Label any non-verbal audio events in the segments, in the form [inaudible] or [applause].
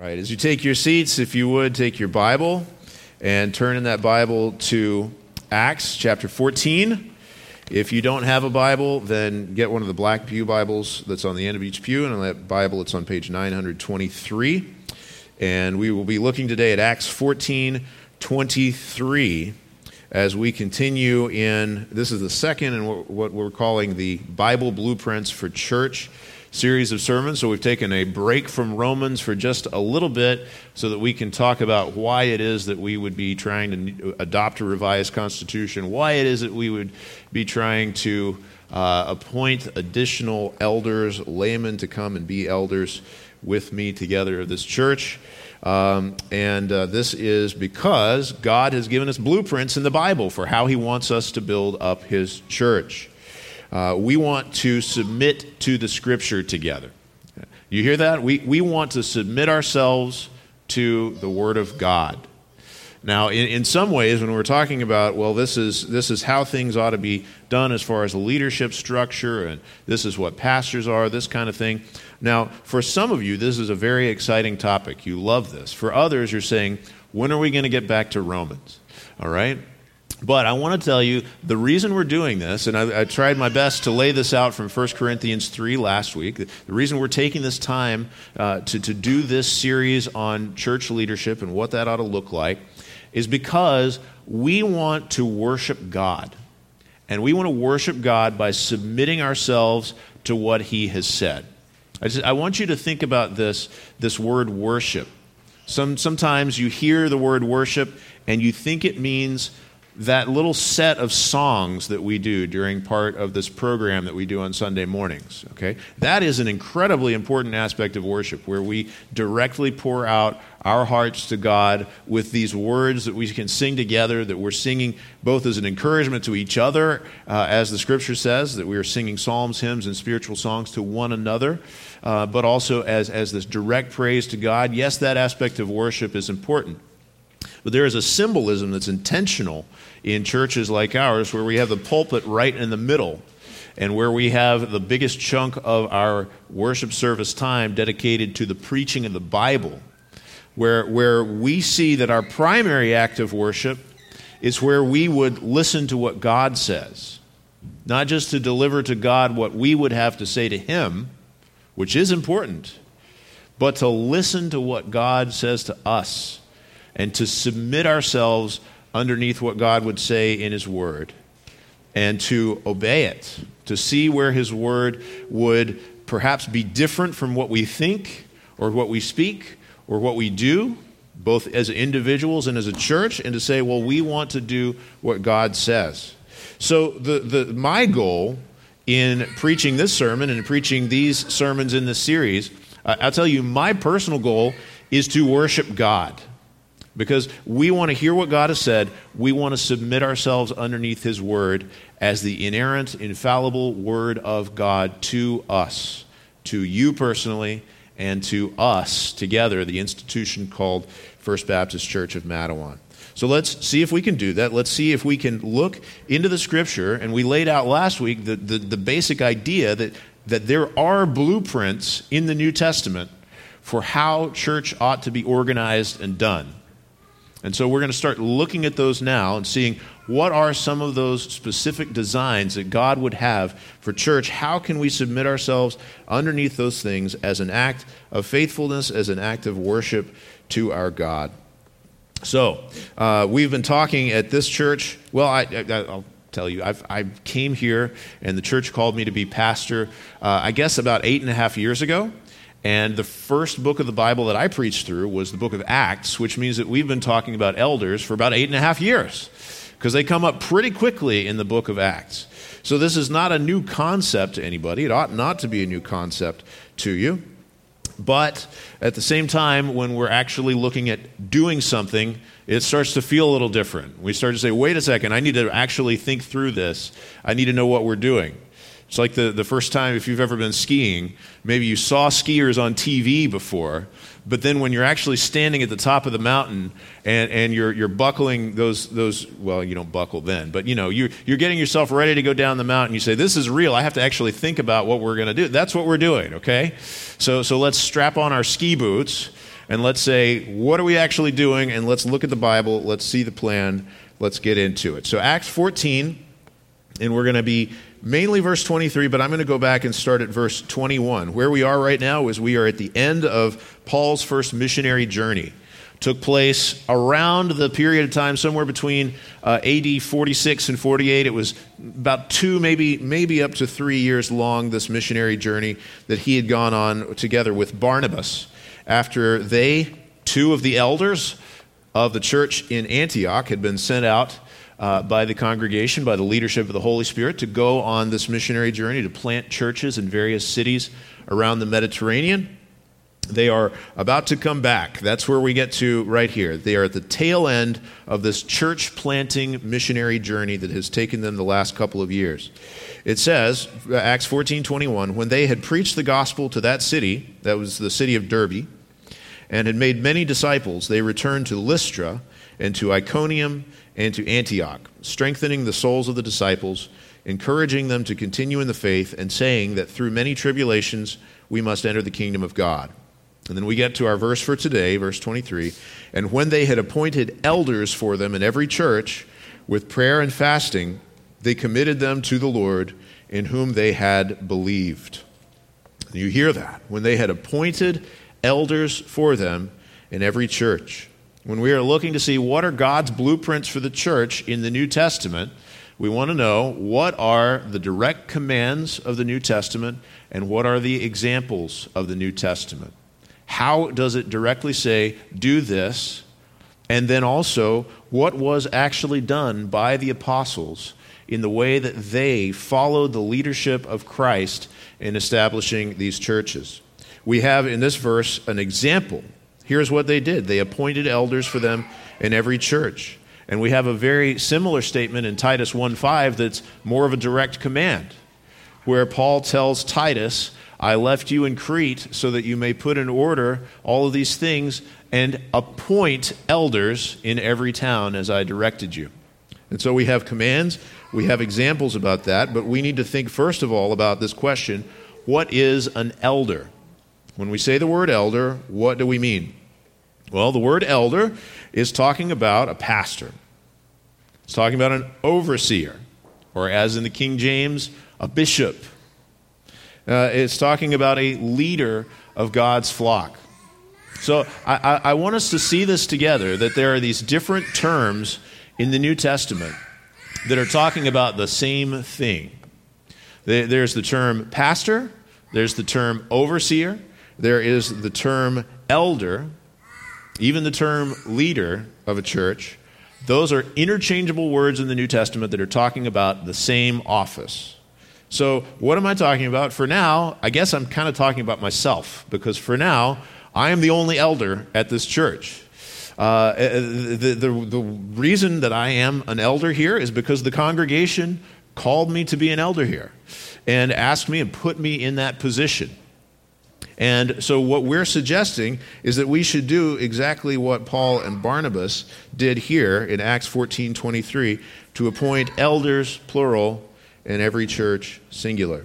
Right, as you take your seats, if you would, take your Bible and turn in that Bible to Acts chapter 14. If you don't have a Bible, then get one of the black Pew Bibles that's on the end of each pew, and on that Bible, it's on page 923. And we will be looking today at Acts 14 23 as we continue in this is the second in what we're calling the Bible Blueprints for Church series of sermons. So we've taken a break from Romans for just a little bit so that we can talk about why it is that we would be trying to adopt a revised constitution, why it is that we would be trying to uh, appoint additional elders, laymen to come and be elders with me together of this church. Um, and uh, this is because God has given us blueprints in the Bible for how He wants us to build up His church. Uh, we want to submit to the scripture together. You hear that? We, we want to submit ourselves to the Word of God. Now, in, in some ways, when we're talking about, well, this is, this is how things ought to be done as far as leadership structure, and this is what pastors are, this kind of thing. Now, for some of you, this is a very exciting topic. You love this. For others, you're saying, when are we going to get back to Romans? All right? But I want to tell you the reason we're doing this, and I, I, tried my best to lay this out from 1 Corinthians 3 last week. The reason we're taking this time uh, to, to do this series on church leadership and what that ought to look like is because we want to worship God. And we want to worship God by submitting ourselves to what He has said. I, just, I want you to think about this, this word worship. Some, sometimes you hear the word worship and you think it means that little set of songs that we do during part of this program that we do on Sunday mornings. Okay? That is an incredibly important aspect of worship where we directly pour out our hearts to God with these words that we can sing together, that we're singing both as an encouragement to each other, uh, as the scripture says, that we are singing psalms, hymns, and spiritual songs to one another, uh, but also as, as this direct praise to God. Yes, that aspect of worship is important. But there is a symbolism that's intentional in churches like ours where we have the pulpit right in the middle and where we have the biggest chunk of our worship service time dedicated to the preaching of the Bible, where, where we see that our primary act of worship is where we would listen to what God says, not just to deliver to God what we would have to say to Him, which is important, but to listen to what God says to us and to submit ourselves underneath what God would say in His Word and to obey it, to see where His Word would perhaps be different from what we think or what we speak or what we do, both as individuals and as a church, and to say, well, we want to do what God says. So, the, the, my goal in preaching this sermon and preaching these sermons in this series, uh, I'll tell you, my personal goal is to worship God because we want to hear what God has said. We want to submit ourselves underneath His Word as the inerrant, infallible Word of God to us, to you personally, and to us together, the institution called First Baptist Church of Mattawan. So let's see if we can do that. Let's see if we can look into the Scripture. And we laid out last week the, the, the basic idea that, that there are blueprints in the New Testament for how church ought to be organized and done. And so we're going to start looking at those now and seeing what are some of those specific designs that God would have for church. How can we submit ourselves underneath those things as an act of faithfulness, as an act of worship to our God? So uh, we've been talking at this church. Well, I, will tell you, I've, i came here and the church called me to be pastor, uh, I guess about eight and a half years ago. And the first book of the Bible that I preached through was the book of Acts, which means that we've been talking about elders for about eight and a half years because they come up pretty quickly in the book of Acts. So this is not a new concept to anybody. It ought not to be a new concept to you. But at the same time, when we're actually looking at doing something, it starts to feel a little different. We start to say, wait a second, I need to actually think through this. I need to know what we're doing. It's like the, the first time, if you've ever been skiing, maybe you saw skiers on TV before, but then when you're actually standing at the top of the mountain and, and you're, you're buckling those, those, well, you don't buckle then, but you know, you're, you're getting yourself ready to go down the mountain, you say, This is real. I have to actually think about what we're going to do. That's what we're doing, okay? So, so let's strap on our ski boots and let's say, what are we actually doing? And let's look at the Bible, let's see the plan, let's get into it. So, Acts 14, and we're going to be mainly verse 23, but I'm going to go back and start at verse 21. Where we are right now is we are at the end of Paul's first missionary journey took place around the period of time somewhere between uh, AD 46 and 48. It was about two, maybe maybe up to three years long. This missionary journey that he had gone on together with Barnabas. After they, two of the elders of the church in Antioch, had been sent out. Uh, by the congregation, by the leadership of the Holy Spirit, to go on this missionary journey to plant churches in various cities around the Mediterranean. They are about to come back. That's where we get to right here. They are at the tail end of this church planting missionary journey that has taken them the last couple of years. It says, Acts 14 21, when they had preached the gospel to that city, that was the city of Derbe, and had made many disciples, they returned to Lystra and to Iconium and to Antioch, strengthening the souls of the disciples, encouraging them to continue in the faith, and saying that through many tribulations we must enter the kingdom of God. And then we get to our verse for today, verse 23. And when they had appointed elders for them in every church, with prayer and fasting, they committed them to the Lord in whom they had believed. You hear that. When they had appointed elders for them in every church. When we are looking to see what are God's blueprints for the church in the New Testament, we want to know what are the direct commands of the New Testament and what are the examples of the New Testament. How does it directly say, do this? And then also, what was actually done by the apostles in the way that they followed the leadership of Christ in establishing these churches? We have in this verse an example. Here's what they did they appointed elders for them in every church. And we have a very similar statement in Titus 1:5 that's more of a direct command, where Paul tells Titus I left you in Crete so that you may put in order all of these things and appoint elders in every town as I directed you. And so we have commands, we have examples about that, but we need to think first of all about this question what is an elder? When we say the word elder, what do we mean? Well, the word elder is talking about a pastor, it's talking about an overseer, or as in the King James, a bishop uh, it's talking about a leader of God's flock. So I, I, I want us to see this together that there are these different terms in the New Testament that are talking about the same thing. There's the term pastor, there's the term overseer, there is the term elder, even the term leader of a church. Those are interchangeable words in the New Testament that are talking about the same office. So, what am I talking about? For now, I guess I'm kind of talking about myself because for now, I am the only elder at this church. Uh, the, the, the reason that I am an elder here is because the congregation called me to be an elder here and asked me and put me in that position. And so, what we're suggesting is that we should do exactly what Paul and Barnabas did here in Acts 14 23 to appoint elders, plural, in every church, singular.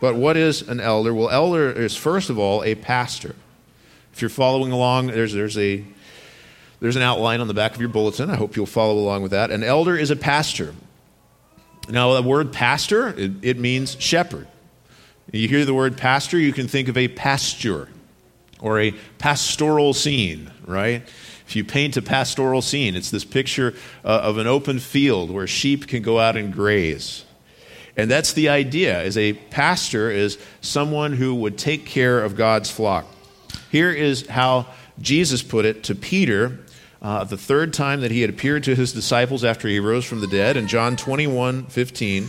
But what is an elder? Well, elder is first of all a pastor. If you're following along, there's, there's, a, there's an outline on the back of your bulletin. I hope you'll follow along with that. An elder is a pastor. Now, the word pastor, it, it means shepherd. You hear the word pastor, you can think of a pasture or a pastoral scene, right? If you paint a pastoral scene, it's this picture uh, of an open field where sheep can go out and graze. And that's the idea is a pastor is someone who would take care of God's flock. Here is how Jesus put it to Peter uh, the third time that he had appeared to his disciples after he rose from the dead in John 21 15.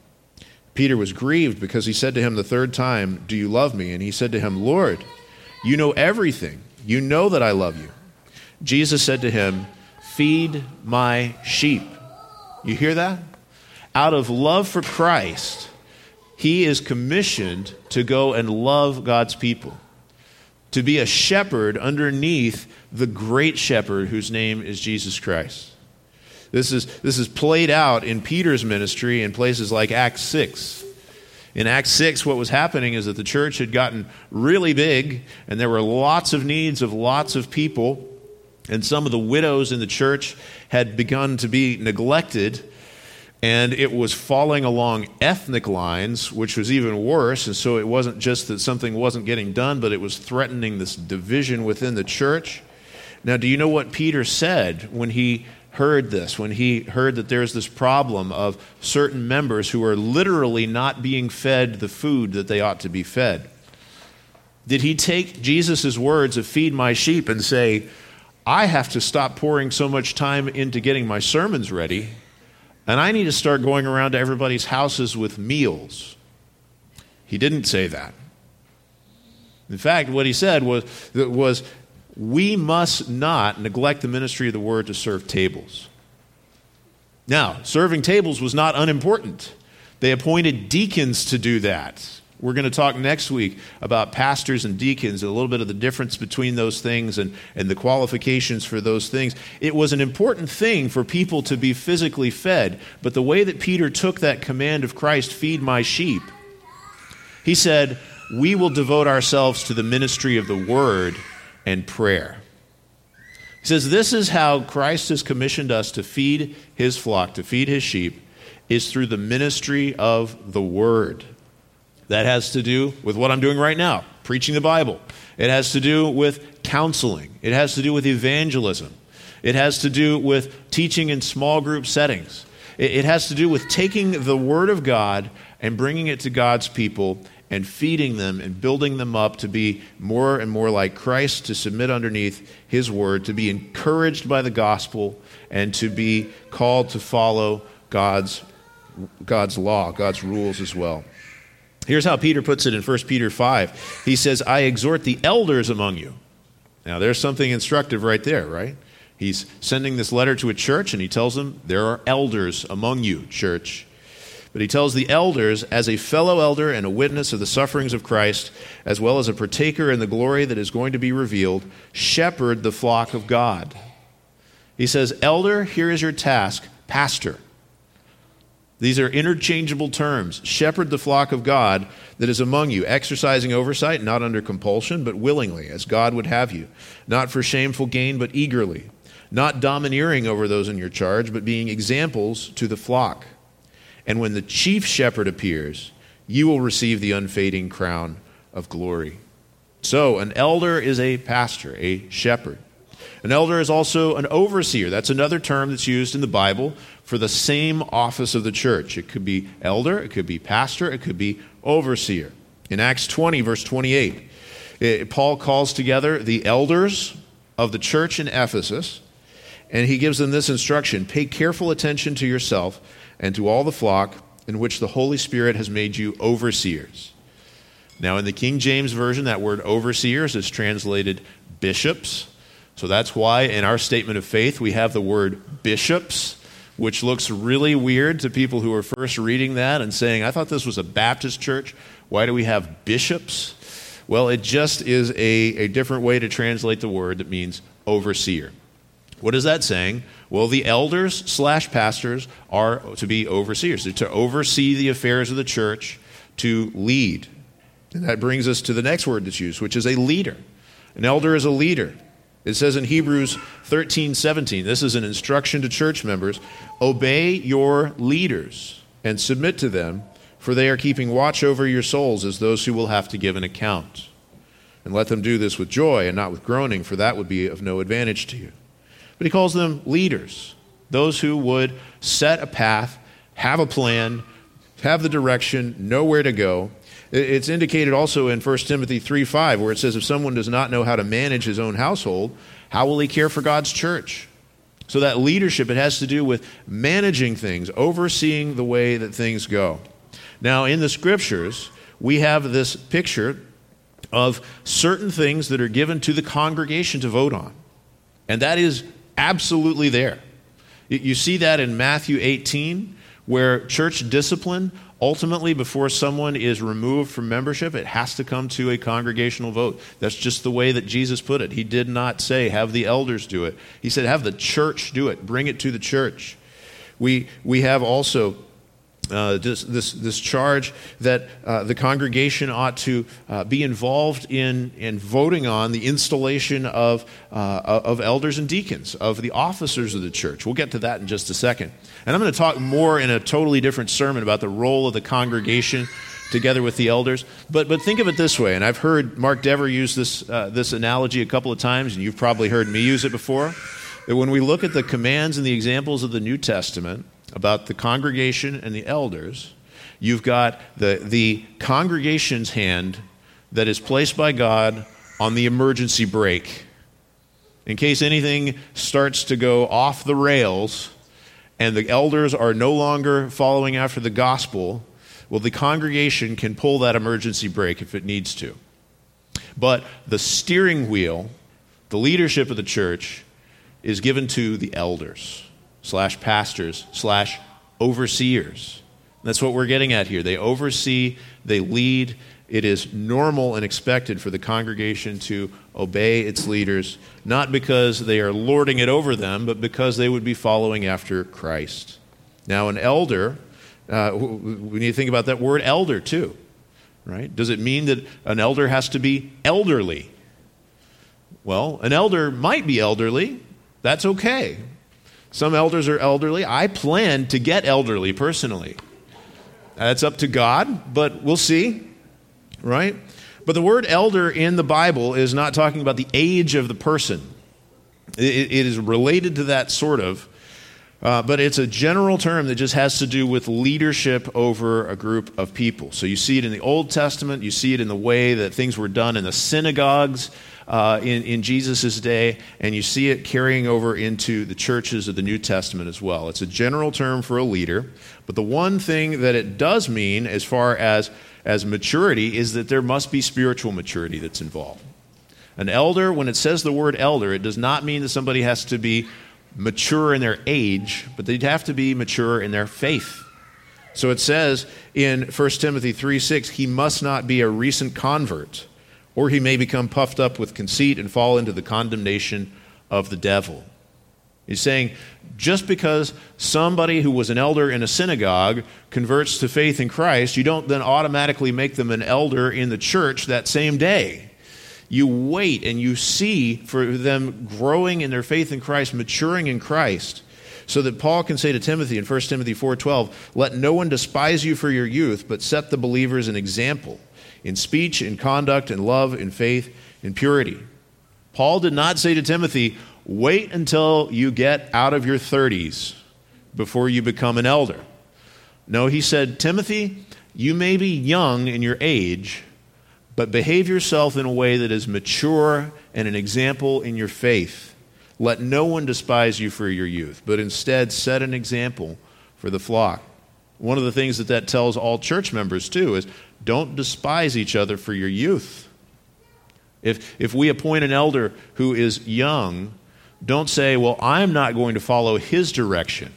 Peter was grieved because he said to him the third time, Do you love me? And he said to him, Lord, you know everything. You know that I love you. Jesus said to him, feed my sheep. You hear that? Out of love for Christ, he is commissioned to go and love God's people, to be a shepherd underneath the great shepherd whose name is Jesus Christ. This is, this is played out in Peter's ministry in places like Acts 6. In Acts 6, what was happening is that the church had gotten really big, and there were lots of needs of lots of people, and some of the widows in the church had begun to be neglected, and it was falling along ethnic lines, which was even worse. And so it wasn't just that something wasn't getting done, but it was threatening this division within the church. Now, do you know what Peter said when he heard this, when he heard that there's this problem of certain members who are literally not being fed the food that they ought to be fed? Did he take Jesus' words of feed my sheep and say, I have to stop pouring so much time into getting my sermons ready, and I need to start going around to everybody's houses with meals? He didn't say that. In fact, what he said was, was we must not neglect the ministry of the word to serve tables. Now, serving tables was not unimportant. They appointed deacons to do that. We're going to talk next week about pastors and deacons, a little bit of the difference between those things and, and the qualifications for those things. It was an important thing for people to be physically fed, but the way that Peter took that command of Christ, feed my sheep, he said, We will devote ourselves to the ministry of the word and prayer. He says, This is how Christ has commissioned us to feed his flock, to feed his sheep, is through the ministry of the word. That has to do with what I'm doing right now, preaching the Bible. It has to do with counseling. It has to do with evangelism. It has to do with teaching in small group settings. It has to do with taking the Word of God and bringing it to God's people and feeding them and building them up to be more and more like Christ, to submit underneath His word, to be encouraged by the gospel, and to be called to follow God's, God's law, God's rules as well. Here's how Peter puts it in 1 Peter 5. He says, I exhort the elders among you. Now, there's something instructive right there, right? He's sending this letter to a church, and he tells them, There are elders among you, church. But he tells the elders, as a fellow elder and a witness of the sufferings of Christ, as well as a partaker in the glory that is going to be revealed, shepherd the flock of God. He says, Elder, here is your task, pastor. These are interchangeable terms. Shepherd the flock of God that is among you, exercising oversight, not under compulsion, but willingly, as God would have you, not for shameful gain, but eagerly, not domineering over those in your charge, but being examples to the flock. And when the chief shepherd appears, you will receive the unfading crown of glory. So, an elder is a pastor, a shepherd. An elder is also an overseer. That's another term that's used in the Bible for the same office of the church. It could be elder, it could be pastor, it could be overseer. In Acts 20, verse 28, it, Paul calls together the elders of the church in Ephesus, and he gives them this instruction Pay careful attention to yourself and to all the flock in which the Holy Spirit has made you overseers. Now, in the King James Version, that word overseers is translated bishops. So that's why in our statement of faith we have the word bishops, which looks really weird to people who are first reading that and saying, I thought this was a Baptist church. Why do we have bishops? Well, it just is a, a different way to translate the word that means overseer. What is that saying? Well, the elders slash pastors are to be overseers, to oversee the affairs of the church, to lead. And that brings us to the next word that's used, which is a leader. An elder is a leader. It says in Hebrews 13 17, this is an instruction to church members obey your leaders and submit to them, for they are keeping watch over your souls as those who will have to give an account. And let them do this with joy and not with groaning, for that would be of no advantage to you. But he calls them leaders, those who would set a path, have a plan, have the direction, know where to go. It's indicated also in 1 Timothy 3 5, where it says, If someone does not know how to manage his own household, how will he care for God's church? So, that leadership, it has to do with managing things, overseeing the way that things go. Now, in the scriptures, we have this picture of certain things that are given to the congregation to vote on. And that is absolutely there. You see that in Matthew 18, where church discipline ultimately, before someone is removed from membership, it has to come to a congregational vote. That's just the way that Jesus put it. He did not say, have the elders do it. He said, have the church do it, bring it to the church. We, we have also uh, this, this, this, charge that uh, the congregation ought to uh, be involved in, in voting on the installation of, uh, of elders and deacons, of the officers of the church. We'll get to that in just a second. And I'm going to talk more in a totally different sermon about the role of the congregation together with the elders. But, but think of it this way, and I've heard Mark Dever use this, uh, this analogy a couple of times, and you've probably heard me use it before. That when we look at the commands and the examples of the New Testament, about the congregation and the elders, you've got the, the congregation's hand that is placed by God on the emergency brake. In case anything starts to go off the rails and the elders are no longer following after the gospel, well, the congregation can pull that emergency brake if it needs to. But the steering wheel, the leadership of the church, is given to the elders slash pastors slash overseers. That's what we're getting at here. They oversee, they lead. It is normal and expected for the congregation to obey its leaders, not because they are lording it over them, but because they would be following after Christ. Now, an elder, uh, we need to think about that word elder too, right? Does it mean that an elder has to be elderly? Well, an elder might be elderly. That's okay. Some elders are elderly. I plan to get elderly personally. That's up to God, but we'll see, right? But the word elder in the Bible is not talking about the age of the person, it, it is related to that sort of. Uh, but it's a general term that just has to do with leadership over a group of people. So you see it in the Old Testament, you see it in the way that things were done in the synagogues uh, in, in Jesus' day, and you see it carrying over into the churches of the New Testament as well. It's a general term for a leader, but the one thing that it does mean as far as, as maturity is that there must be spiritual maturity that's involved. An elder, when it says the word elder, it does not mean that somebody has to be mature in their age, but they'd have to be mature in their faith. So it says in 1 Timothy 3 6, he must not be a recent convert or he may become puffed up with conceit and fall into the condemnation of the devil. He's saying just because somebody who was an elder in a synagogue converts to faith in Christ, you don't then automatically make them an elder in the church that same day. You wait and you see for them growing in their faith in Christ, maturing in Christ, so that Paul can say to Timothy in 1 Timothy 4:12, "Let no one despise you for your youth, but set the believers an example." in speech, in conduct, in love, in faith, in purity. Paul did not say to Timothy, wait until you get out of your 30s before you become an elder. No, he said, Timothy, you may be young in your age, but behave yourself in a way that is mature and an example in your faith. Let no one despise you for your youth, but instead set an example for the flock. One of the things that that tells all church members, too, is don't despise each other for your youth. If, if we appoint an elder who is young, don't say, Well, I'm not going to follow his direction.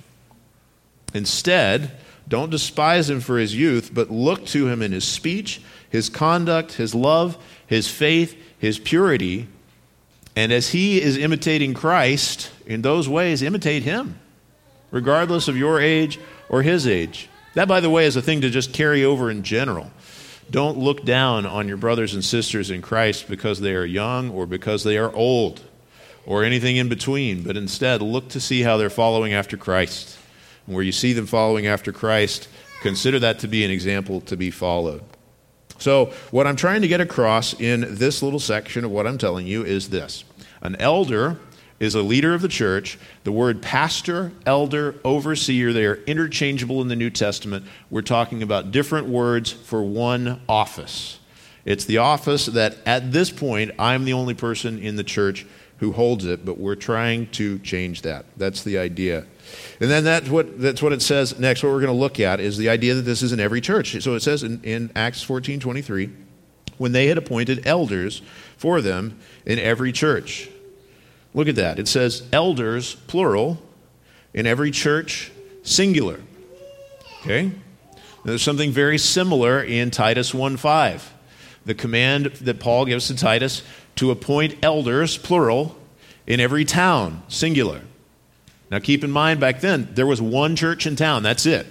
Instead, don't despise him for his youth, but look to him in his speech, his conduct, his love, his faith, his purity. And as he is imitating Christ in those ways, imitate him, regardless of your age or his age. That, by the way, is a thing to just carry over in general. Don't look down on your brothers and sisters in Christ because they are young or because they are old or anything in between, but instead look to see how they're following after Christ. And where you see them following after Christ, consider that to be an example to be followed. So, what I'm trying to get across in this little section of what I'm telling you is this an elder is a leader of the church. The word pastor, elder, overseer, they are interchangeable in the New Testament. We're talking about different words for one office. It's the office that at this point, I'm the only person in the church who holds it, but we're trying to change that. That's the idea. And then that's what, that's what it says next. What we're going to look at is the idea that this is in every church. So it says in, in Acts 14 23, when they had appointed elders for them in every church. Look at that. It says elders, plural, in every church, singular. Okay? There's something very similar in Titus 1 5. The command that Paul gives to Titus to appoint elders, plural, in every town, singular. Now keep in mind back then there was one church in town, that's it.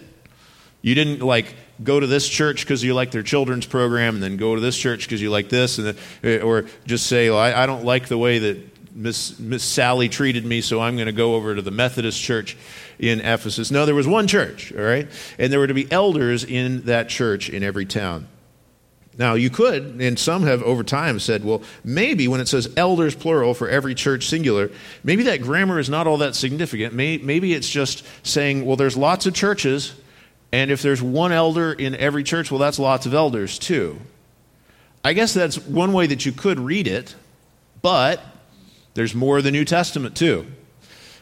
You didn't like go to this church because you like their children's program and then go to this church because you like this and then, eh, or just say well, I, I don't like the way that Miss, Miss Sally treated me, so I'm going to go over to the Methodist church in Ephesus. No, there was one church, all right? And there were to be elders in that church in every town. Now, you could, and some have over time said, well, maybe when it says elders plural for every church singular, maybe that grammar is not all that significant. Maybe it's just saying, well, there's lots of churches, and if there's one elder in every church, well, that's lots of elders too. I guess that's one way that you could read it, but there's more of the New Testament too.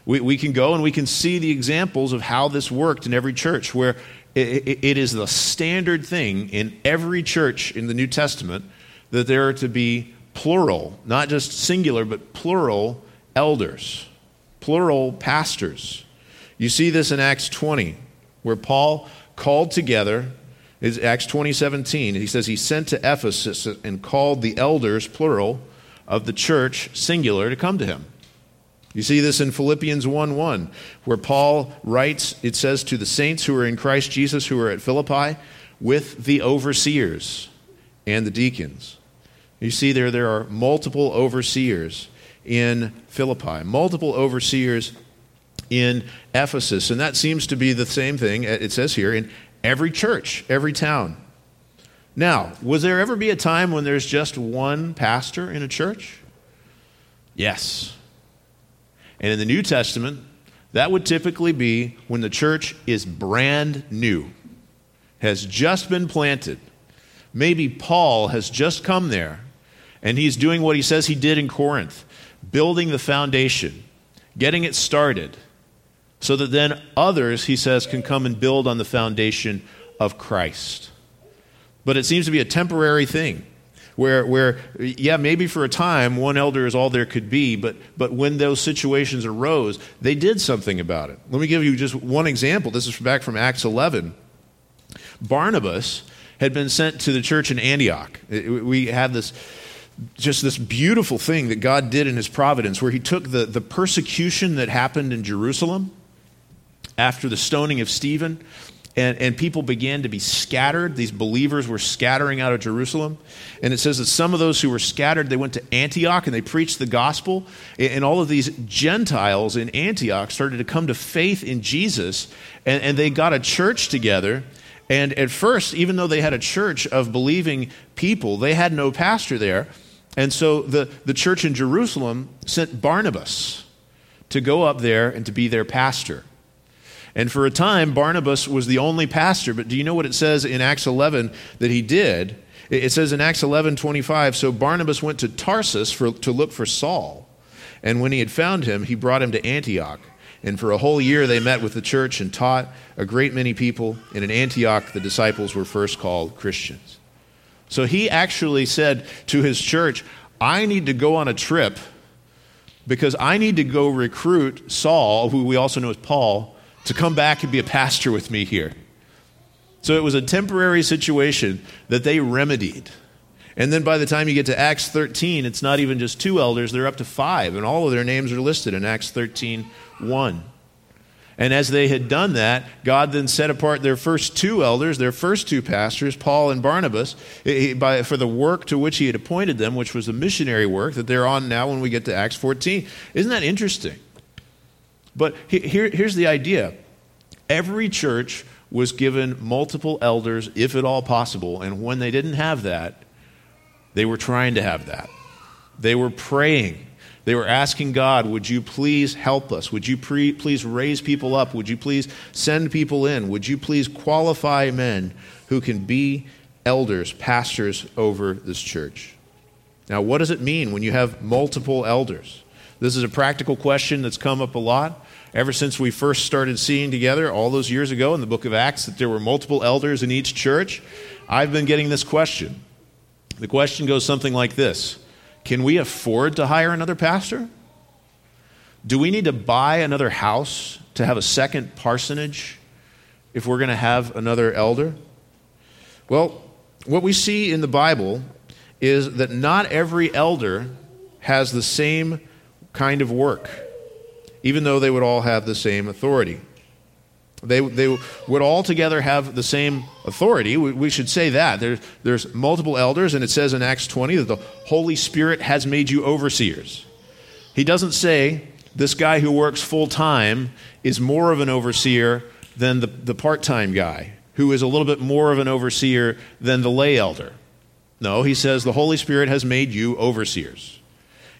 We, we can go and we can see the examples of how this worked in every church, where it, it is the standard thing in every church in the New Testament that there are to be plural, not just singular, but plural elders, plural pastors. You see this in Acts 20, where Paul called together, is Acts 20, 17. He says he sent to Ephesus and called the elders, plural, of the church, singular, to come to him. You see this in Philippians 1 1, where Paul writes, it says, to the saints who are in Christ Jesus who are at Philippi, with the overseers and the deacons. You see there, there are multiple overseers in Philippi, multiple overseers in Ephesus. And that seems to be the same thing, it says here, in every church, every town. Now, was there ever be a time when there's just one pastor in a church? Yes. And in the New Testament, that would typically be when the church is brand new, has just been planted. Maybe Paul has just come there and he's doing what he says he did in Corinth, building the foundation, getting it started, so that then others, he says, can come and build on the foundation of Christ. But it seems to be a temporary thing where, where yeah, maybe for a time one elder is all there could be, but, but when those situations arose, they did something about it. Let me give you just one example. This is back from Acts 11. Barnabas had been sent to the church in Antioch. We had this just this beautiful thing that God did in his providence where he took the, the persecution that happened in Jerusalem after the stoning of Stephen and, and people began to be scattered. These believers were scattering out of Jerusalem. And it says that some of those who were scattered, they went to Antioch and they preached the gospel. And all of these Gentiles in Antioch started to come to faith in Jesus. And, and they got a church together. And at first, even though they had a church of believing people, they had no pastor there. And so the, the church in Jerusalem sent Barnabas to go up there and to be their pastor. And for a time, Barnabas was the only pastor. But do you know what it says in Acts 11 that he did? It says in Acts 11 25, so Barnabas went to Tarsus for, to look for Saul. And when he had found him, he brought him to Antioch. And for a whole year they met with the church and taught a great many people. And in Antioch, the disciples were first called Christians. So he actually said to his church, I need to go on a trip because I need to go recruit Saul, who we also know as Paul, to come back and be a pastor with me here. So it was a temporary situation that they remedied. And then by the time you get to Acts 13, it's not even just two elders, they're up to five, and all of their names are listed in Acts 13 1. And as they had done that, God then set apart their first two elders, their first two pastors, Paul and Barnabas, eh, eh, for the work to which he had appointed them, which was the missionary work that they're on now when we get to Acts 14. Isn't that interesting? But here, here's the idea every church was given multiple elders, if at all possible, and when they didn't have that, they were trying to have that. They were praying. They were asking God, Would you please help us? Would you pre- please raise people up? Would you please send people in? Would you please qualify men who can be elders, pastors over this church? Now, what does it mean when you have multiple elders? This is a practical question that's come up a lot ever since we first started seeing together all those years ago in the book of Acts that there were multiple elders in each church. I've been getting this question. The question goes something like this Can we afford to hire another pastor? Do we need to buy another house to have a second parsonage if we're going to have another elder? Well, what we see in the Bible is that not every elder has the same kind of work, even though they would all have the same authority. They, they would all together have the same authority. We, we should say that. There, there's multiple elders, and it says in Acts 20 that the Holy Spirit has made you overseers. He doesn't say this guy who works full time is more of an overseer than the, the part time guy, who is a little bit more of an overseer than the lay elder. No, he says the Holy Spirit has made you overseers.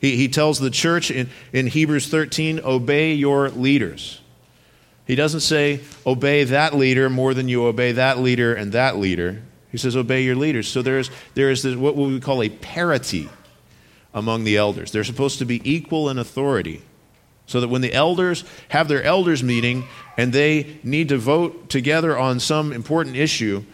He, he tells the church in, in Hebrews 13 obey your leaders. He doesn't say obey that leader more than you obey that leader and that leader. He says obey your leaders. So there's, there is this, what we call a parity among the elders. They're supposed to be equal in authority. So that when the elders have their elders meeting and they need to vote together on some important issue,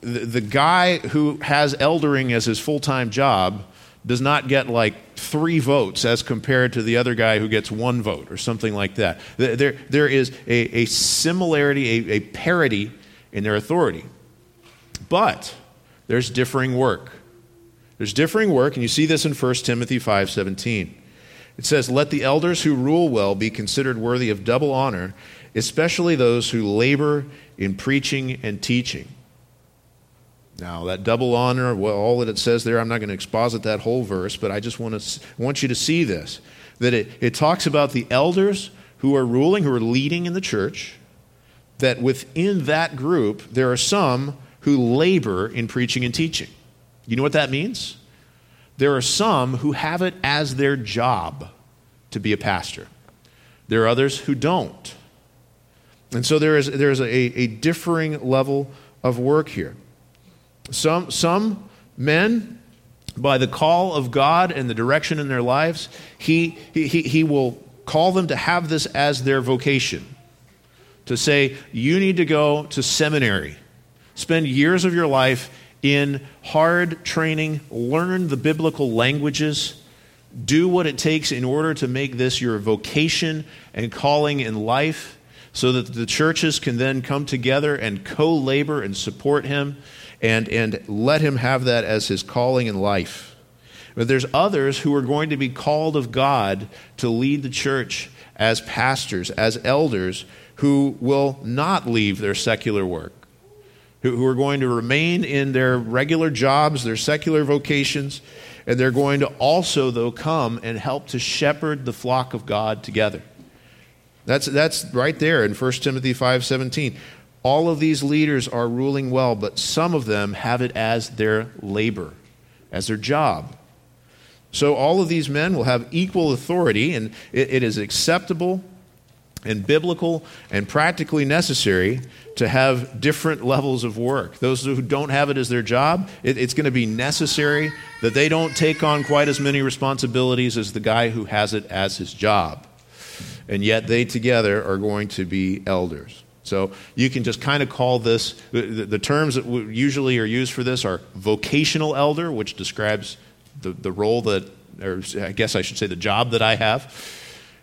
the, the guy who has eldering as his full time job does not get like three votes as compared to the other guy who gets one vote or something like that. There, there is a, a similarity, a, a parity in their authority. But there's differing work. There's differing work, and you see this in 1 Timothy 5:17. It says, "Let the elders who rule well be considered worthy of double honor, especially those who labor in preaching and teaching." Now, that double honor, well, all that it says there, I'm not going to exposit that whole verse, but I just want, to, want you to see this that it, it talks about the elders who are ruling, who are leading in the church, that within that group, there are some who labor in preaching and teaching. You know what that means? There are some who have it as their job to be a pastor, there are others who don't. And so there is, there is a, a differing level of work here. Some, some men, by the call of God and the direction in their lives, he, he, he will call them to have this as their vocation. To say, you need to go to seminary, spend years of your life in hard training, learn the biblical languages, do what it takes in order to make this your vocation and calling in life so that the churches can then come together and co labor and support him and, and let him have that as his calling in life. But there's others who are going to be called of God to lead the church as pastors, as elders, who will not leave their secular work, who, who are going to remain in their regular jobs, their secular vocations, and they're going to also, though, come and help to shepherd the flock of God together. That's, that's right there in 1 Timothy 5.17. All of these leaders are ruling well, but some of them have it as their labor, as their job. So all of these men will have equal authority, and it, it is acceptable and biblical and practically necessary to have different levels of work. Those who don't have it as their job, it, it's going to be necessary that they don't take on quite as many responsibilities as the guy who has it as his job. And yet they together are going to be elders. So you can just kind of call this, the, terms that usually are used for this are vocational elder, which describes the, the role that, or I guess I should say the job that I have.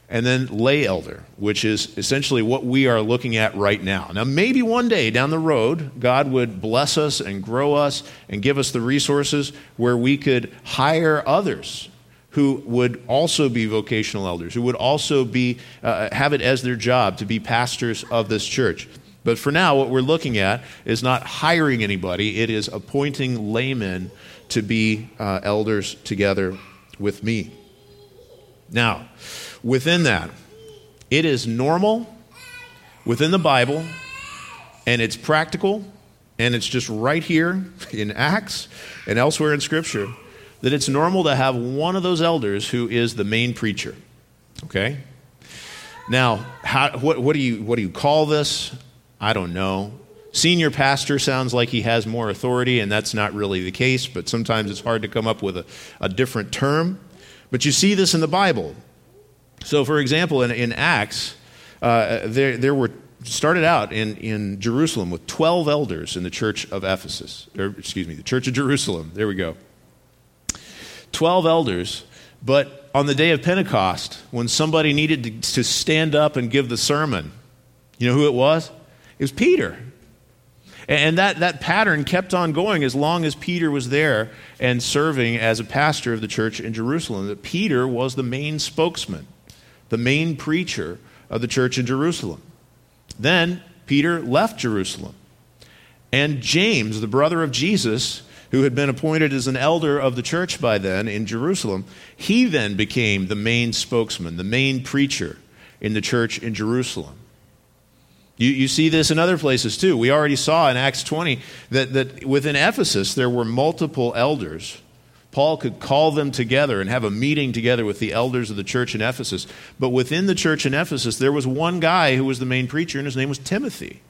And then lay elder, which is essentially what we are looking at right now. Now, maybe one day down the road, God would bless us and grow us and give us the resources where we could hire others who would also be vocational elders, who would also be, uh, have it as their job to be pastors of this church. But for now, what we're looking at is not hiring anybody, it is appointing laymen to be uh, elders together with me. Now, within that, it is normal within the Bible, and it's practical, and it's just right here in Acts and elsewhere in Scripture that it's normal to have one of those elders who is the main preacher. Okay? Now, how, what, what, do you, what do you call this? I don't know. Senior pastor sounds like he has more authority, and that's not really the case, but sometimes it's hard to come up with a, a different term. But you see this in the Bible. So, for example, in, in Acts, uh, there, there were started out in, in Jerusalem with 12 elders in the church of Ephesus, or excuse me, the church of Jerusalem. There we go. 12 elders But on the day of Pentecost, when somebody needed to, to stand up and give the sermon, you know who it was? It was Peter. And that, that pattern kept on going as long as Peter was there and serving as a pastor of the church in Jerusalem. That Peter was the main spokesman, the main preacher of the church in Jerusalem. Then Peter left Jerusalem. And James, the brother of Jesus, who had been appointed as an elder of the church by then in Jerusalem, he then became the main spokesman, the main preacher in the church in Jerusalem. You, you see this in other places too. We already saw in Acts 20 that, that within Ephesus there were multiple elders. Paul could call them together and have a meeting together with the elders of the church in Ephesus. But within the church in Ephesus, there was one guy who was the main preacher, and his name was Timothy.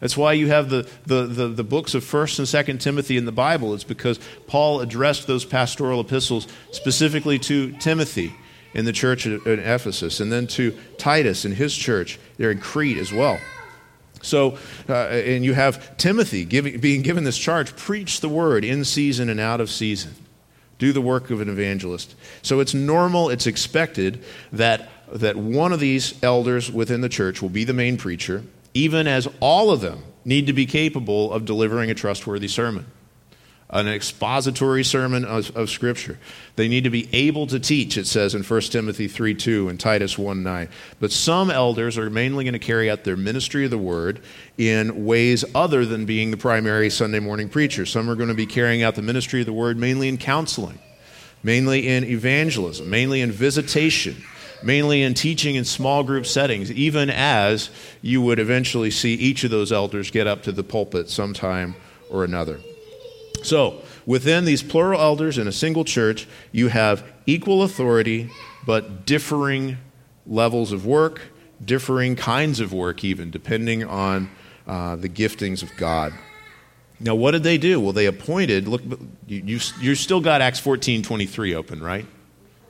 That's why you have the, the, the, the, books of 1st and 2nd Timothy in the Bible. It's because Paul addressed those pastoral epistles specifically to Timothy in the church in Ephesus, and then to Titus in his church there in Crete as well. So, uh, and you have Timothy giving, being given this charge preach the word in season and out of season. Do the work of an evangelist. So it's normal, it's expected that, that one of these elders within the church will be the main preacher, even as all of them need to be capable of delivering a trustworthy sermon an expository sermon of, of, Scripture. They need to be able to teach, it says in 1 Timothy 3 2 and Titus 1 9. But some elders are mainly going to carry out their ministry of the word in ways other than being the primary Sunday morning preacher. Some are going to be carrying out the ministry of the word mainly in counseling, mainly in evangelism, mainly in visitation. Mainly in teaching in small group settings, even as you would eventually see each of those elders get up to the pulpit sometime or another. So, within these plural elders in a single church, you have equal authority, but differing levels of work, differing kinds of work, even, depending on uh, the giftings of God. Now, what did they do? Well, they appointed, look, you, you, you still got Acts 14 23 open, right?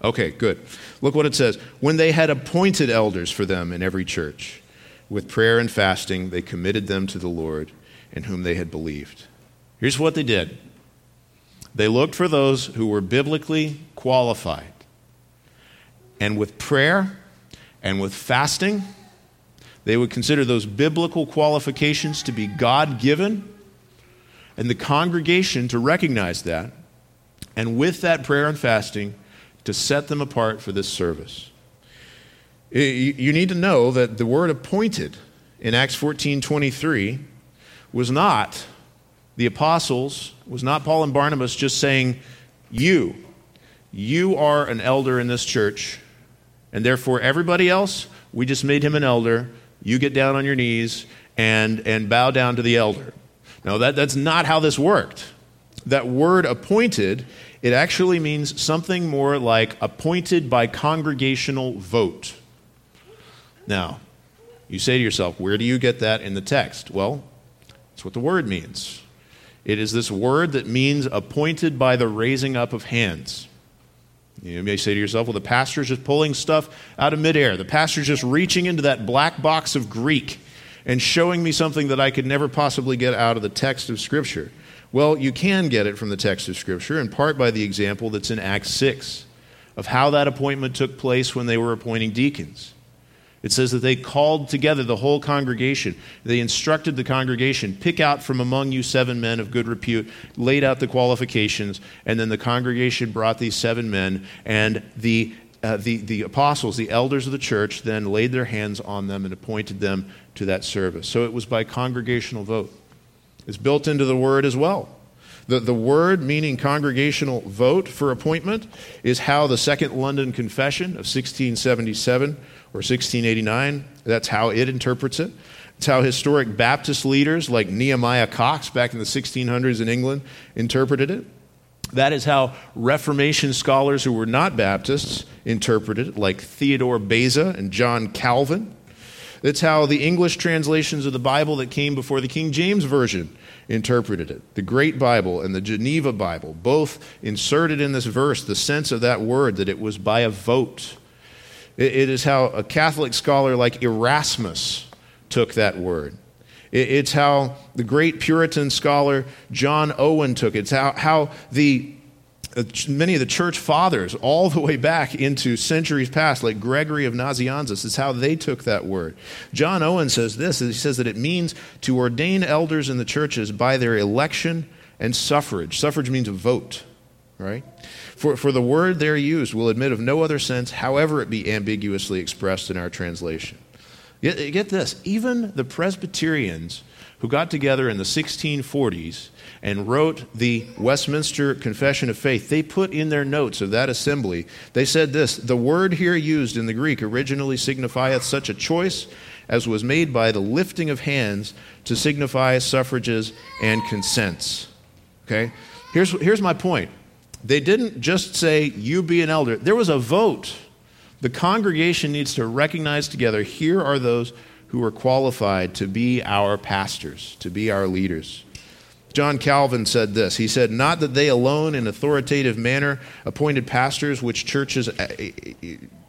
Okay, good. Look what it says. When they had appointed elders for them in every church, with prayer and fasting, they committed them to the Lord in whom they had believed. Here's what they did they looked for those who were biblically qualified. And with prayer and with fasting, they would consider those biblical qualifications to be God given, and the congregation to recognize that, and with that prayer and fasting, to set them apart for this service. You need to know that the word appointed in Acts 14 23 was not the apostles was not Paul and Barnabas just saying, You, you are an elder in this church, and therefore everybody else, we just made him an elder. You get down on your knees and, and bow down to the elder. No, that, that's not how this worked. That word appointed, it actually means something more like appointed by congregational vote. Now, you say to yourself, where do you get that in the text? Well, that's what the word means. It is this word that means appointed by the raising up of hands. You may say to yourself, well, the pastor's just pulling stuff out of midair. The pastor's just reaching into that black box of Greek and showing me something that I could never possibly get out of the text of Scripture. Well, you can get it from the text of Scripture, in part by the example that's in Acts 6 of how that appointment took place when they were appointing deacons. It says that they called together the whole congregation. They instructed the congregation, pick out from among you seven men of good repute, laid out the qualifications, and then the congregation brought these seven men, and the, uh, the, the apostles, the elders of the church, then laid their hands on them and appointed them to that service. So it was by congregational vote. It's built into the word as well. The, the word meaning congregational vote for appointment is how the Second London Confession of 1677 or 1689. That's how it interprets it. It's how historic Baptist leaders like Nehemiah Cox back in the 1600s in England interpreted it. That is how Reformation scholars who were not Baptists interpreted it, like Theodore Beza and John Calvin. That's how the English translations of the Bible that came before the King James Version interpreted it. The Great Bible and the Geneva Bible both inserted in this verse the sense of that word that it was by a vote it is how a Catholic scholar like Erasmus took that word. It's how the great Puritan scholar John Owen took it. It's how, how the, many of the church fathers, all the way back into centuries past, like Gregory of Nazianzus, is how they took that word. John Owen says this he says that it means to ordain elders in the churches by their election and suffrage. Suffrage means a vote, right? For, for the word there used will admit of no other sense, however it be ambiguously expressed in our translation. Get, get this even the Presbyterians who got together in the 1640s and wrote the Westminster Confession of Faith, they put in their notes of that assembly, they said this The word here used in the Greek originally signifieth such a choice as was made by the lifting of hands to signify suffrages and consents. Okay? Here's, here's my point. They didn't just say, You be an elder. There was a vote. The congregation needs to recognize together here are those who are qualified to be our pastors, to be our leaders. John Calvin said this. He said, Not that they alone in authoritative manner appointed pastors which churches, uh,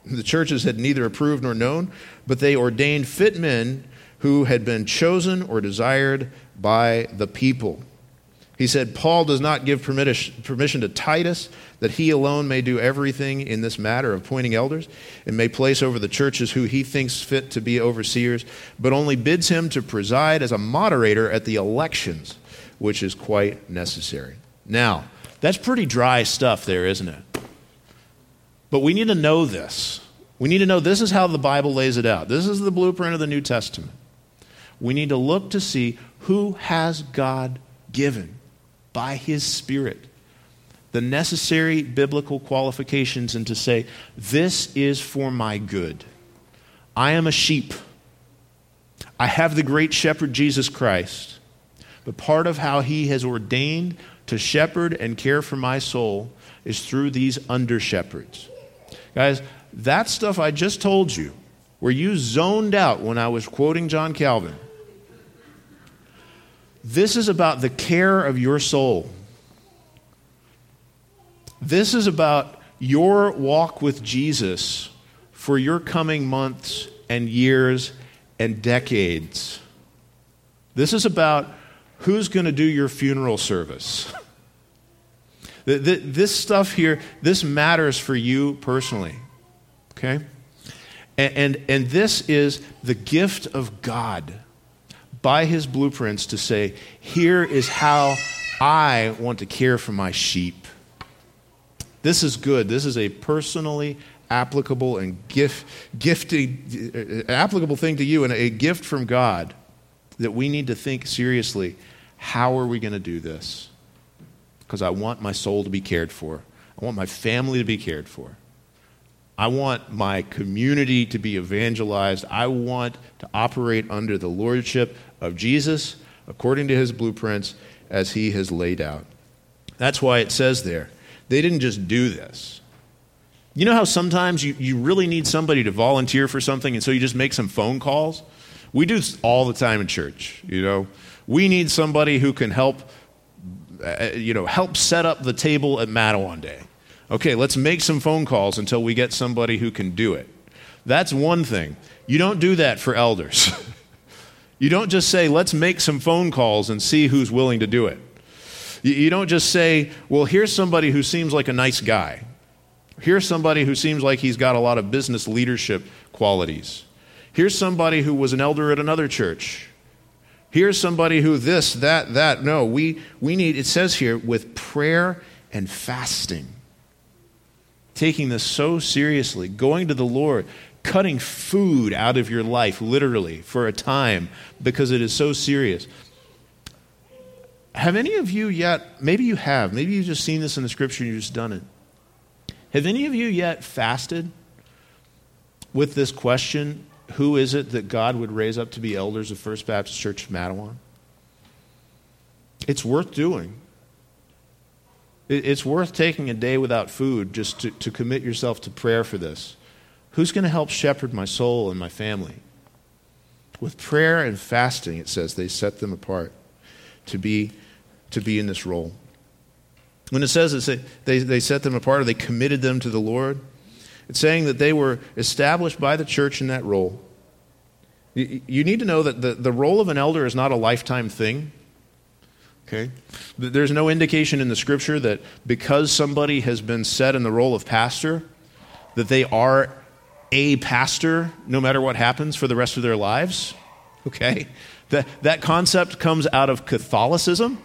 the churches had neither approved nor known, but they ordained fit men who had been chosen or desired by the people. He said, Paul does not give permission to Titus that he alone may do everything in this matter of appointing elders and may place over the churches who he thinks fit to be overseers, but only bids him to preside as a moderator at the elections, which is quite necessary. Now, that's pretty dry stuff there, isn't it? But we need to know this. We need to know this is how the Bible lays it out. This is the blueprint of the New Testament. We need to look to see who has God given by His Spirit the necessary biblical qualifications and to say, This is for my good. I am a sheep. I have the great shepherd Jesus Christ. But part of how He has ordained to shepherd and care for my soul is through these under shepherds. Guys, that stuff I just told you, where you zoned out when I was quoting John Calvin, this is about the care of your soul. This is about your walk with Jesus for your coming months and years and decades. This is about who's going to do your funeral service. This stuff here, this matters for you personally. Okay? And, and, and this is the gift of God by his blueprints to say, here is how I want to care for my sheep. This is good. This is a personally applicable and gift, gifted, uh, applicable thing to you and a gift from God that we need to think seriously. How are we going to do this? Because I want my soul to be cared for. I want my family to be cared for. I want my community to be evangelized. I want to operate under the lordship of Jesus according to his blueprints as he has laid out. That's why it says there, they didn't just do this. You know how sometimes you, you really need somebody to volunteer for something, and so you just make some phone calls? We do this all the time in church, you know. We need somebody who can help, uh, you know, help set up the table at Matawan Day. Okay, let's make some phone calls until we get somebody who can do it. That's one thing. You don't do that for elders. [laughs] You don't just say, let's make some phone calls and see who's willing to do it. You don't just say, well, here's somebody who seems like a nice guy. Here's somebody who seems like he's got a lot of business leadership qualities. Here's somebody who was an elder at another church. Here's somebody who this, that, that. No, we, we need, it says here, with prayer and fasting. Taking this so seriously, going to the Lord, cutting food out of your life, literally, for a time because it is so serious. Have any of you yet, maybe you have, maybe you've just seen this in the scripture and you've just done it. Have any of you yet fasted with this question who is it that God would raise up to be elders of First Baptist Church of Matawan? It's worth doing. It's worth taking a day without food just to, to commit yourself to prayer for this. Who's going to help shepherd my soul and my family? With prayer and fasting, it says they set them apart to be, to be in this role. When it says that they, they set them apart or they committed them to the Lord, it's saying that they were established by the church in that role. You, you need to know that the, the role of an elder is not a lifetime thing. Okay? There's no indication in the scripture that because somebody has been set in the role of pastor, that they are a pastor no matter what happens for the rest of their lives. Okay? That, that concept comes out of Catholicism,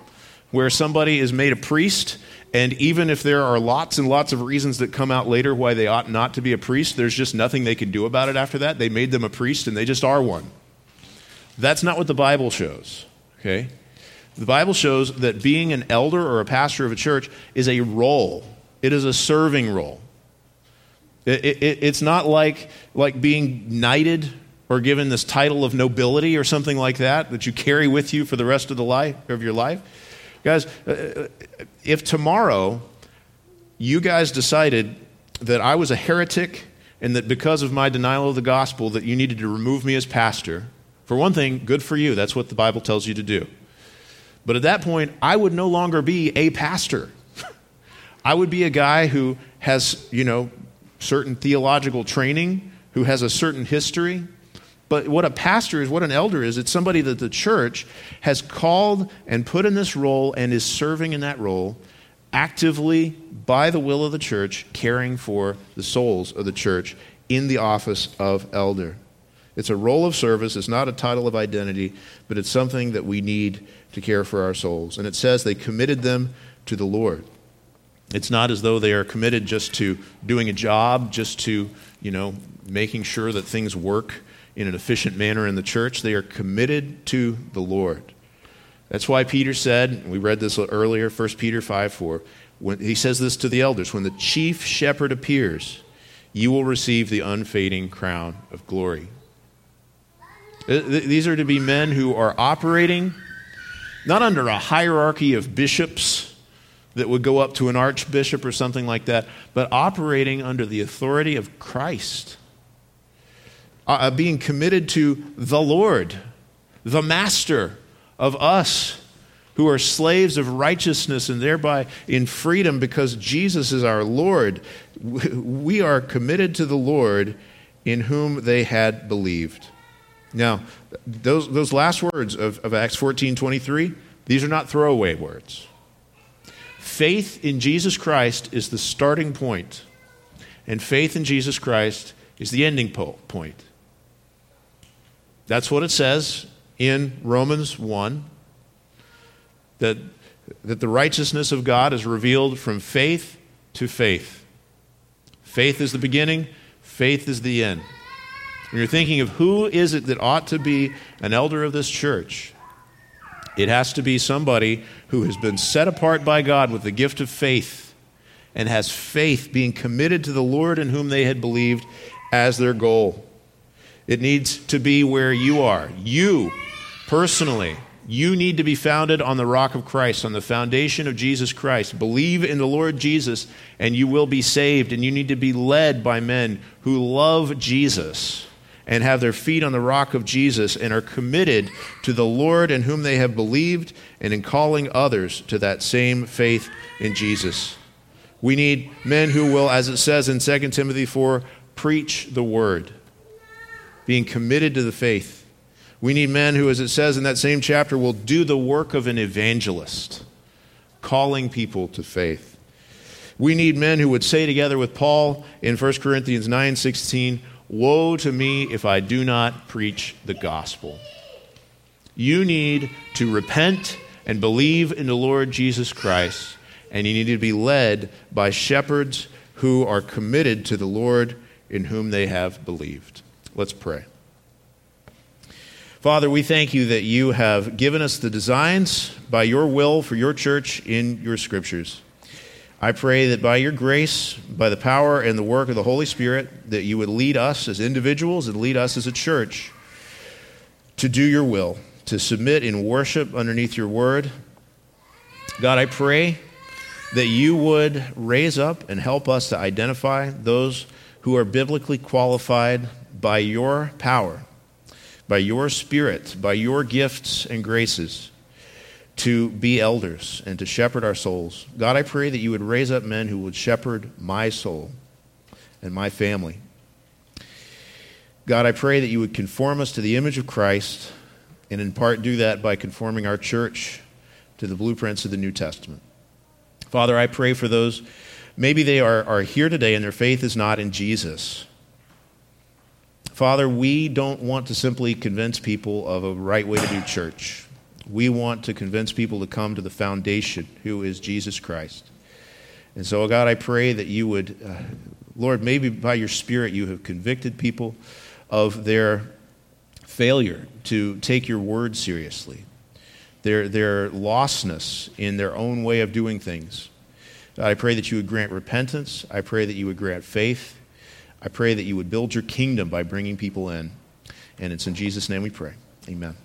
where somebody is made a priest, and even if there are lots and lots of reasons that come out later why they ought not to be a priest, there's just nothing they can do about it after that. They made them a priest and they just are one. That's not what the Bible shows. Okay? The Bible shows that being an elder or a pastor of a church is a role, it is a serving role. It, it, it's not like, like being knighted or given this title of nobility or something like that that you carry with you for the rest of, the life, of your life. Guys, uh, uh, if tomorrow you guys decided that I was a heretic and that because of my denial of the gospel that you needed to remove me as pastor, for one thing, good for you. That's what the Bible tells you to do. But at that point, I would no longer be a pastor. [laughs] I would be a guy who has, you know, certain theological training, who has a certain history. But what a pastor is, what an elder is, it's somebody that the church has called and put in this role and is serving in that role actively by the will of the church, caring for the souls of the church in the office of elder. It's a role of service, it's not a title of identity, but it's something that we need to care for our souls. And it says they committed them to the Lord. It's not as though they are committed just to doing a job, just to, you know, making sure that things work in an efficient manner in the church. They are committed to the Lord. That's why Peter said, we read this earlier, 1 Peter 5 4, when, he says this to the elders when the chief shepherd appears, you will receive the unfading crown of glory. Uh, these are to be men who are operating not under a hierarchy of bishops that would go up to an archbishop or something like that, but operating under the authority of Christ. Uh, uh, being committed to the Lord, the Master of us who are slaves of righteousness and thereby in freedom because Jesus is our Lord. [laughs] We are committed to the Lord in whom they had believed. Now, those, those last words of, of Acts 14 23, these are not throwaway words. Faith in Jesus Christ is the starting point, and faith in Jesus Christ is the ending po- point. That's what it says in Romans 1 that, that the righteousness of God is revealed from faith to faith. Faith is the beginning, faith is the end. When you're thinking of who is it that ought to be an elder of this church, it has to be somebody who has been set apart by God with the gift of faith and has faith being committed to the Lord in whom they had believed as their goal. It needs to be where you are. You, personally, you need to be founded on the rock of Christ, on the foundation of Jesus Christ. Believe in the Lord Jesus, and you will be saved. And you need to be led by men who love Jesus and have their feet on the rock of Jesus and are committed to the Lord in whom they have believed and in calling others to that same faith in Jesus. We need men who will, as it says in 2 Timothy 4, preach the word, being committed to the faith. We need men who, as it says in that same chapter, will do the work of an evangelist, calling people to faith. We need men who would say together with Paul in 1 Corinthians 9 16, Woe to me if I do not preach the gospel. You need to repent and believe in the Lord Jesus Christ, and you need to be led by shepherds who are committed to the Lord in whom they have believed. Let's pray. Father, we thank you that you have given us the designs by your will for your church in your scriptures. I pray that by your grace, by the power and the work of the Holy Spirit, that you would lead us as individuals and lead us as a church to do your will, to submit in worship underneath your word. God, I pray that you would raise up and help us to identify those who are biblically qualified by your power, by your spirit, by your gifts and graces to be elders and to shepherd our souls. God, I pray that you would raise up men who would shepherd my soul and my family. God, I pray that you would conform us to the image of Christ and in part do that by conforming our church to the blueprints of the New Testament. Father, I pray for those, maybe they are, are here today and their faith is not in Jesus. Father, we don't want to simply convince people of a right way to do church. We want to convince people to come to the foundation, who is Jesus Christ. And so, God, I pray that you would, uh, Lord, maybe by your Spirit, you have convicted people of their failure to take your word seriously, their, their lostness in their own way of doing things. God, I pray that you would grant repentance. I pray that you would grant faith. I pray that you would build your kingdom by bringing people in. And it's in Jesus' name we pray. Amen.